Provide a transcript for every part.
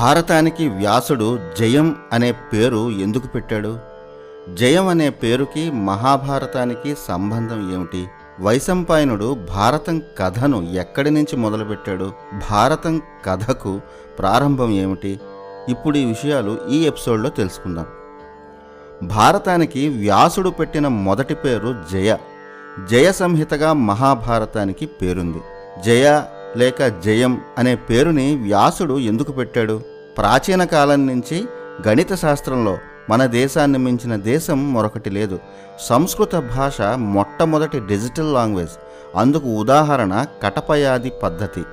భారతానికి వ్యాసుడు జయం అనే పేరు ఎందుకు పెట్టాడు? జయం అనే పేరుకి మహాభారతానికి సంబంధం ఏమిటి? వైశంపాయనుడు భారతం కథను ఎక్కడి నుంచి మొదలుపెట్టాడు? భారతం కథకు ప్రారంభం ఏమిటి? ఇప్పుడు ఈ విషయాలు ఈ ఎపిసోడ్లో తెలుసుకుందాం. భారతానికి వ్యాసుడు పెట్టిన మొదటి పేరు జయ. జయ సంహితగా మహాభారతానికి పేరుంది. జయ లేక జయం అనే పేరుని వ్యాసుడు ఎందుకు పెట్టాడు? ప్రాచీన కాలం నుంచి గణిత శాస్త్రంలో మన దేశాన్ని మించిన దేశం మరొకటి లేదు. సంస్కృత భాష మొట్టమొదటి డిజిటల్ లాంగ్వేజ్ అందుకు ఉదాహరణ కటపయాది పద్ధతి.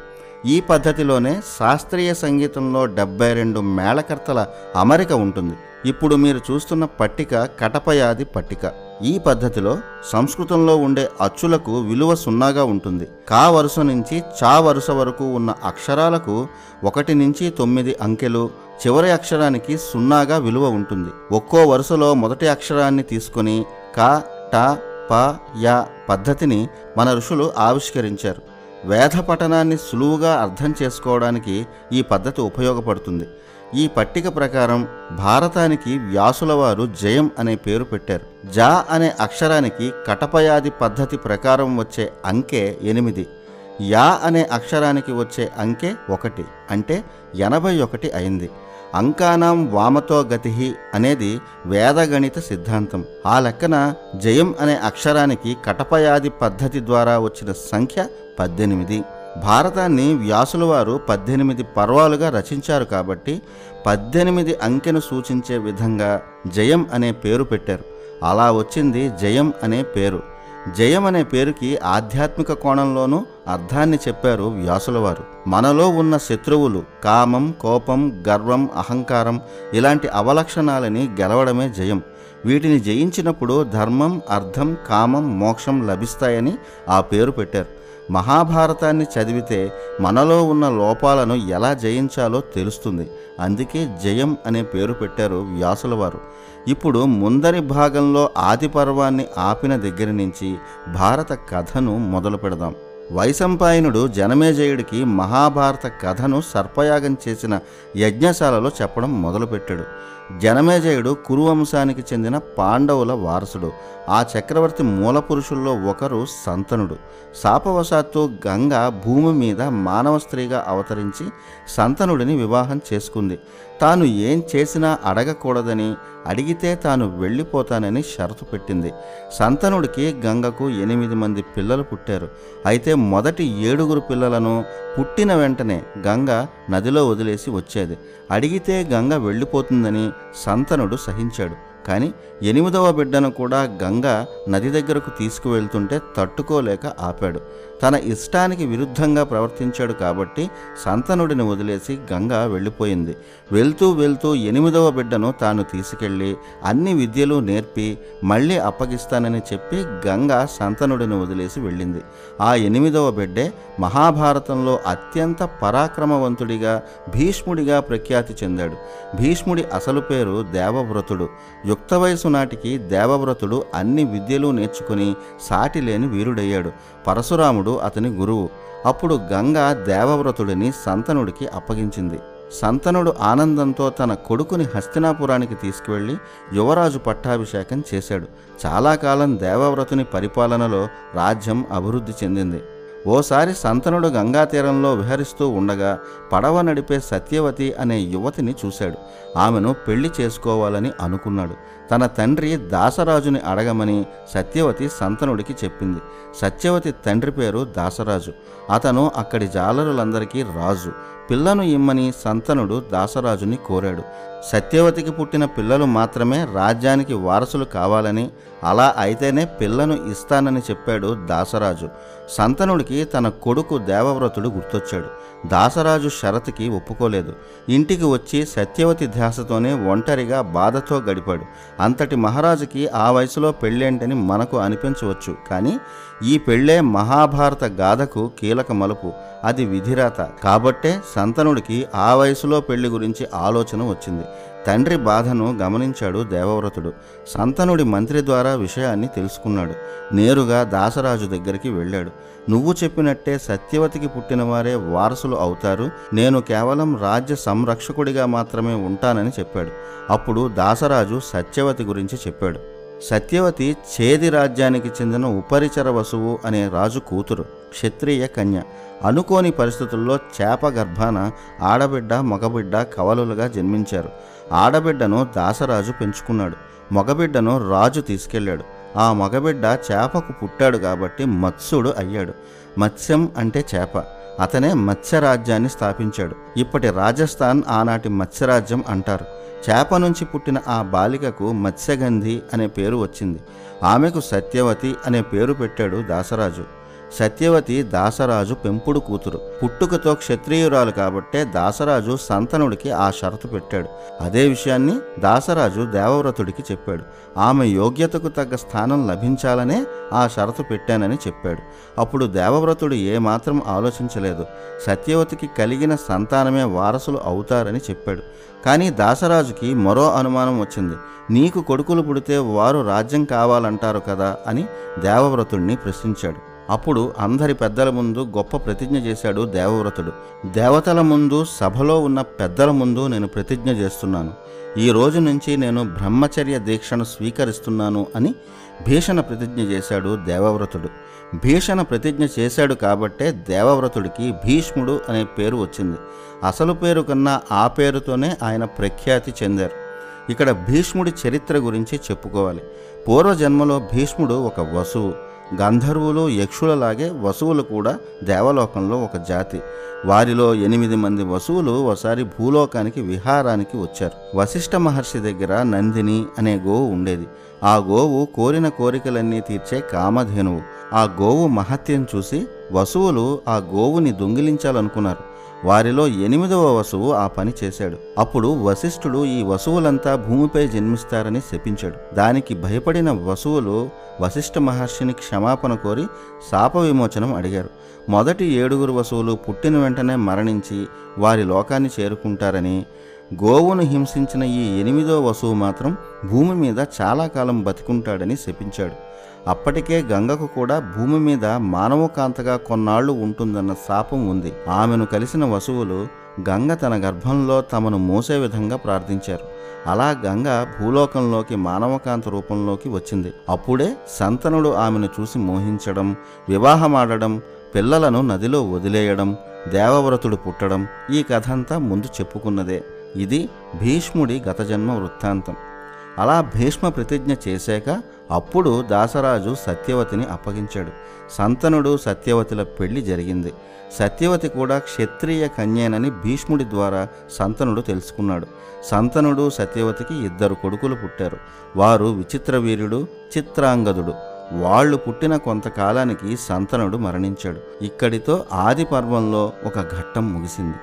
ఈ పద్ధతిలోనే శాస్త్రీయ సంగీతంలో డెబ్బై రెండు మేళకర్తల అమరిక ఉంటుంది. ఇప్పుడు మీరు చూస్తున్న పట్టిక కటపయాది పట్టిక. ఈ పద్ధతిలో సంస్కృతంలో ఉండే అచ్చులకు విలువ సున్నాగా ఉంటుంది. కా వరుస నుంచి చా వరుస వరకు ఉన్న అక్షరాలకు ఒకటి నుంచి తొమ్మిది అంకెలు చివరి అక్షరానికి సున్నాగా విలువ ఉంటుంది. ఒక్కో వరుసలో మొదటి అక్షరాన్ని తీసుకొని క ట ప యా పద్ధతిని మన ఋషులు ఆవిష్కరించారు. వేద పఠనాన్ని సులువుగా అర్థం చేసుకోవడానికి ఈ పద్ధతి ఉపయోగపడుతుంది. ఈ పట్టిక ప్రకారం భారతానికి వ్యాసుల వారు జయం అనే పేరు పెట్టారు. జా అనే అక్షరానికి కటపయాది పద్ధతి ప్రకారం వచ్చే అంకె ఎనిమిది. యా అనే అక్షరానికి వచ్చే అంకె ఒకటి. అంటే ఎనభై ఒకటి అయింది. అంకానాం వామతో గతి అనేది వేదగణిత సిద్ధాంతం. ఆ లెక్కన జయం అనే అక్షరానికి కటపయాది పద్ధతి ద్వారా వచ్చిన సంఖ్య పద్దెనిమిది. భారతాన్ని వ్యాసుల వారు పద్దెనిమిది పర్వాలుగా రచించారు కాబట్టి పద్దెనిమిది అంకెను సూచించే విధంగా జయం అనే పేరు పెట్టారు. అలా వచ్చింది జయం అనే పేరు. జయం అనే పేరుకి ఆధ్యాత్మిక కోణంలోనూ అర్థాన్ని చెప్పారు వ్యాసుల వారు మనలో ఉన్న శత్రువులు కామం కోపం గర్వం అహంకారం ఇలాంటి అవలక్షణాలని గెలవడమే జయం. వీటిని జయించినప్పుడు ధర్మం అర్థం కామం మోక్షం లభిస్తాయని ఆ పేరు పెట్టారు. మహాభారతాన్ని చదివితే మనలో ఉన్న లోపాలను ఎలా జయించాలో తెలుస్తుంది. అందుకే జయం అనే పేరు పెట్టారు వ్యాసుల వారు. ఇప్పుడు ముందరి భాగంలో ఆది పర్వాన్ని ఆపిన దగ్గర నుంచి భారత కథను మొదలు పెడదాం. వైశంపాయనుడు జనమేజయుడికి మహాభారత కథను సర్పయాగం చేసిన యజ్ఞశాలలో చెప్పడం మొదలుపెట్టాడు. జనమేజయుడు కురువంశానికి చెందిన పాండవుల వారసుడు. ఆ చక్రవర్తి మూలపురుషుల్లో ఒకరు సంతనుడు. శాపవశాత్తు గంగ భూమి మీద మానవ స్త్రీగా అవతరించి సంతనుడిని వివాహం చేసుకుంది. తాను ఏం చేసినా అడగకూడదని అడిగితే తాను వెళ్ళిపోతానని షరతు పెట్టింది. సంతనుడికి గంగకు ఎనిమిది మంది పిల్లలు పుట్టారు. అయితే మొదటి ఏడుగురు పిల్లలను పుట్టిన వెంటనే గంగ నదిలో వదిలేసి వచ్చేది. అడిగితే గంగ వెళ్ళిపోతుందని సంతనుడు సహించాడు. కానీ ఎనిమిదవ బిడ్డను కూడా గంగ నది దగ్గరకు తీసుకువెళ్తుంటే తట్టుకోలేక ఆపాడు. తన ఇష్టానికి విరుద్ధంగా ప్రవర్తించాడు కాబట్టి సంతనుడిని వదిలేసి గంగ వెళ్ళిపోయింది. వెళ్తూ వెళ్తూ ఎనిమిదవ బిడ్డను తాను తీసుకెళ్ళి అన్ని విద్యలు నేర్పి మళ్ళీ అప్పగిస్తానని చెప్పి గంగ సంతనుడిని వదిలేసి వెళ్ళింది. ఆ ఎనిమిదవ బిడ్డే మహాభారతంలో అత్యంత పరాక్రమవంతుడిగా భీష్ముడిగా ప్రఖ్యాతి చెందాడు. భీష్ముడి అసలు పేరు దేవవ్రతుడు. యుక్త వయసు నాటికి దేవవ్రతుడు అన్ని విద్యలు నేర్చుకుని సాటిలేని వీరుడయ్యాడు. పరశురాముడు అతని గురువు. అప్పుడు గంగ దేవవ్రతుడిని సంతనుడికి అప్పగించింది. సంతనుడు ఆనందంతో తన కొడుకుని హస్తినాపురానికి తీసుకువెళ్ళి యువరాజు పట్టాభిషేకం చేశాడు. చాలా కాలం దేవవ్రతుని పరిపాలనలో రాజ్యం అభివృద్ధి చెందింది. ఓసారి సంతనుడు గంగా తీరంలో విహరిస్తూ ఉండగా పడవ నడిపే సత్యవతి అనే యువతిని చూశాడు. ఆమెను పెళ్ళి చేసుకోవాలని అనుకున్నాడు. తన తండ్రి దాసరాజుని అడగమని సత్యవతి సంతనుడికి చెప్పింది. సత్యవతి తండ్రి పేరు దాసరాజు. అతను అక్కడి జాలరులందరికీ రాజు. పిల్లను ఇమ్మని సంతనుడు దాసరాజుని కోరాడు. సత్యవతికి పుట్టిన పిల్లలు మాత్రమే రాజ్యానికి వారసులు కావాలని అలా అయితేనే పిల్లను ఇస్తానని చెప్పాడు దాసరాజు. సంతనుడికి తన కొడుకు దేవవ్రతుడు గుర్తొచ్చాడు. దాసరాజు షరతుకి ఒప్పుకోలేదు. ఇంటికి వచ్చి సత్యవతి ధ్యాసతోనే ఒంటరిగా బాధతో గడిపాడు. అంతటి మహారాజుకి ఆ వయసులో పెళ్ళేంటని మనకు అనిపించవచ్చు. కానీ ఈ పెళ్ళే మహాభారత గాథకు కీలక మలుపు. అది విధిరాత కాబట్టే సంతనుడికి ఆ వయసులో పెళ్ళి గురించి ఆలోచన వచ్చింది. తండ్రి బాధను గమనించాడు దేవవ్రతుడు. సంతనుడి మంత్రి ద్వారా విషయాన్ని తెలుసుకున్నాడు. నేరుగా దాసరాజు దగ్గరికి వెళ్ళాడు. నువ్వు చెప్పినట్టే సత్యవతికి పుట్టిన వారే వారసులు అవుతారు. నేను కేవలం రాజ్య సంరక్షకుడిగా మాత్రమే ఉంటానని చెప్పాడు. అప్పుడు దాసరాజు సత్యవతి గురించి చెప్పాడు. సత్యవతి చేది రాజ్యానికి చెందిన ఉపరిచర వసువు అనే రాజు కూతురు క్షత్రియ కన్య. అనుకోని పరిస్థితుల్లో చేప గర్భాన ఆడబిడ్డ మగబిడ్డ కవలులుగా జన్మించారు. ఆడబిడ్డను దాసరాజు పెంచుకున్నాడు. మగబిడ్డను రాజు తీసుకెళ్ళాడు. ఆ మగబిడ్డ చేపకు పుట్టాడు కాబట్టి మత్స్యుడు అయ్యాడు. మత్స్యం అంటే చేప. అతనే మత్స్యరాజ్యాన్ని స్థాపించాడు. ఇప్పటి రాజస్థాన్ ఆనాటి మత్స్యరాజ్యం అంటారు. చేప నుంచి పుట్టిన ఆ బాలికకు మత్స్యగంధి అనే పేరు వచ్చింది. ఆమెకు సత్యవతి అనే పేరు పెట్టాడు దాసరాజు. సత్యవతి దాసరాజు పెంపుడు కూతురు. పుట్టుకతో క్షత్రియురాలు కాబట్టే దాసరాజు సంతనుడికి ఆ షరతు పెట్టాడు. అదే విషయాన్ని దాసరాజు దేవవ్రతుడికి చెప్పాడు. ఆమె యోగ్యతకు తగ్గ స్థానం లభించాలనే ఆ షరతు పెట్టానని చెప్పాడు. అప్పుడు దేవవ్రతుడు ఏమాత్రం ఆలోచించలేదు. సత్యవతికి కలిగిన సంతానమే వారసులు అవుతారని చెప్పాడు. కానీ దాసరాజుకి మరో అనుమానం వచ్చింది. నీకు కొడుకులు పుడితే వారు రాజ్యం కావాలంటారు కదా అని దేవవ్రతుడిని ప్రశ్నించాడు. అప్పుడు అందరి పెద్దల ముందు గొప్ప ప్రతిజ్ఞ చేశాడు దేవవ్రతుడు. దేవతల ముందు సభలో ఉన్న పెద్దల ముందు నేను ప్రతిజ్ఞ చేస్తున్నాను. ఈ రోజు నుంచి నేను బ్రహ్మచర్య దీక్షను స్వీకరిస్తున్నాను అని భీషణ ప్రతిజ్ఞ చేశాడు దేవవ్రతుడు. భీషణ ప్రతిజ్ఞ చేశాడు కాబట్టే దేవవ్రతుడికి భీష్ముడు అనే పేరు వచ్చింది. అసలు పేరు కన్నా ఆ పేరుతోనే ఆయన ప్రఖ్యాతి చెందారు. ఇక్కడ భీష్ముడి చరిత్ర గురించి చెప్పుకోవాలి. పూర్వజన్మలో భీష్ముడు ఒక వసువు. గంధర్వులు యక్షులలాగే వసువులు కూడా దేవలోకంలో ఒక జాతి. వారిలో ఎనిమిది మంది వసువులు ఒకసారి భూలోకానికి విహారానికి వచ్చారు. వశిష్ఠ మహర్షి దగ్గర నందిని అనే గోవు ఉండేది. ఆ గోవు కోరిన కోరికలన్నీ తీర్చే కామధేనువు. ఆ గోవు మహత్యం చూసి వసువులు ఆ గోవుని దొంగిలించాలనుకున్నారు. వారిలో ఎనిమిదవ వసువు ఆ పని చేశాడు. అప్పుడు వశిష్ఠుడు ఈ వసువులంతా భూమిపై జన్మిస్తారని శపించాడు. దానికి భయపడిన వసువులు వశిష్ఠ మహర్షిని క్షమాపణ కోరి శాప విమోచనం అడిగారు. మొదటి ఏడుగురు వసువులు పుట్టిన వెంటనే మరణించి వారి లోకాన్ని చేరుకుంటారని గోవును హింసించిన ఈ ఎనిమిదో వసువు మాత్రం భూమి మీద చాలా కాలం బతికుంటాడని శపించాడు. అప్పటికే గంగకు కూడా భూమి మీద మానవకాంతగా కొన్నాళ్ళు ఉంటుందన్న శాపం ఉంది. ఆమెను కలిసిన వసువులు గంగ తన గర్భంలో తమను మోసే విధంగా ప్రార్థించారు. అలా గంగ భూలోకంలోకి మానవకాంత రూపంలోకి వచ్చింది. అప్పుడే సంతనుడు ఆమెను చూసి మోహించడం వివాహమాడడం పిల్లలను నదిలో వదిలేయడం దేవవ్రతుడు పుట్టడం ఈ కథంతా ముందు చెప్పుకున్నదే. ఇది భీష్ముడి గతజన్మ వృత్తాంతం. అలా భీష్మ ప్రతిజ్ఞ చేశాక అప్పుడు దాసరాజు సత్యవతిని అప్పగించాడు. సంతనుడు సత్యవతిల పెళ్ళి జరిగింది. సత్యవతి కూడా క్షత్రియ కన్యేనని భీష్ముడి ద్వారా సంతనుడు తెలుసుకున్నాడు. సంతనుడు సత్యవతికి ఇద్దరు కొడుకులు పుట్టారు. వారు విచిత్ర వీరుడు చిత్రాంగదుడు. వాళ్ళు పుట్టిన కొంతకాలానికి సంతనుడు మరణించాడు. ఇక్కడితో ఆది పర్వంలో ఒక ఘట్టం ముగిసింది.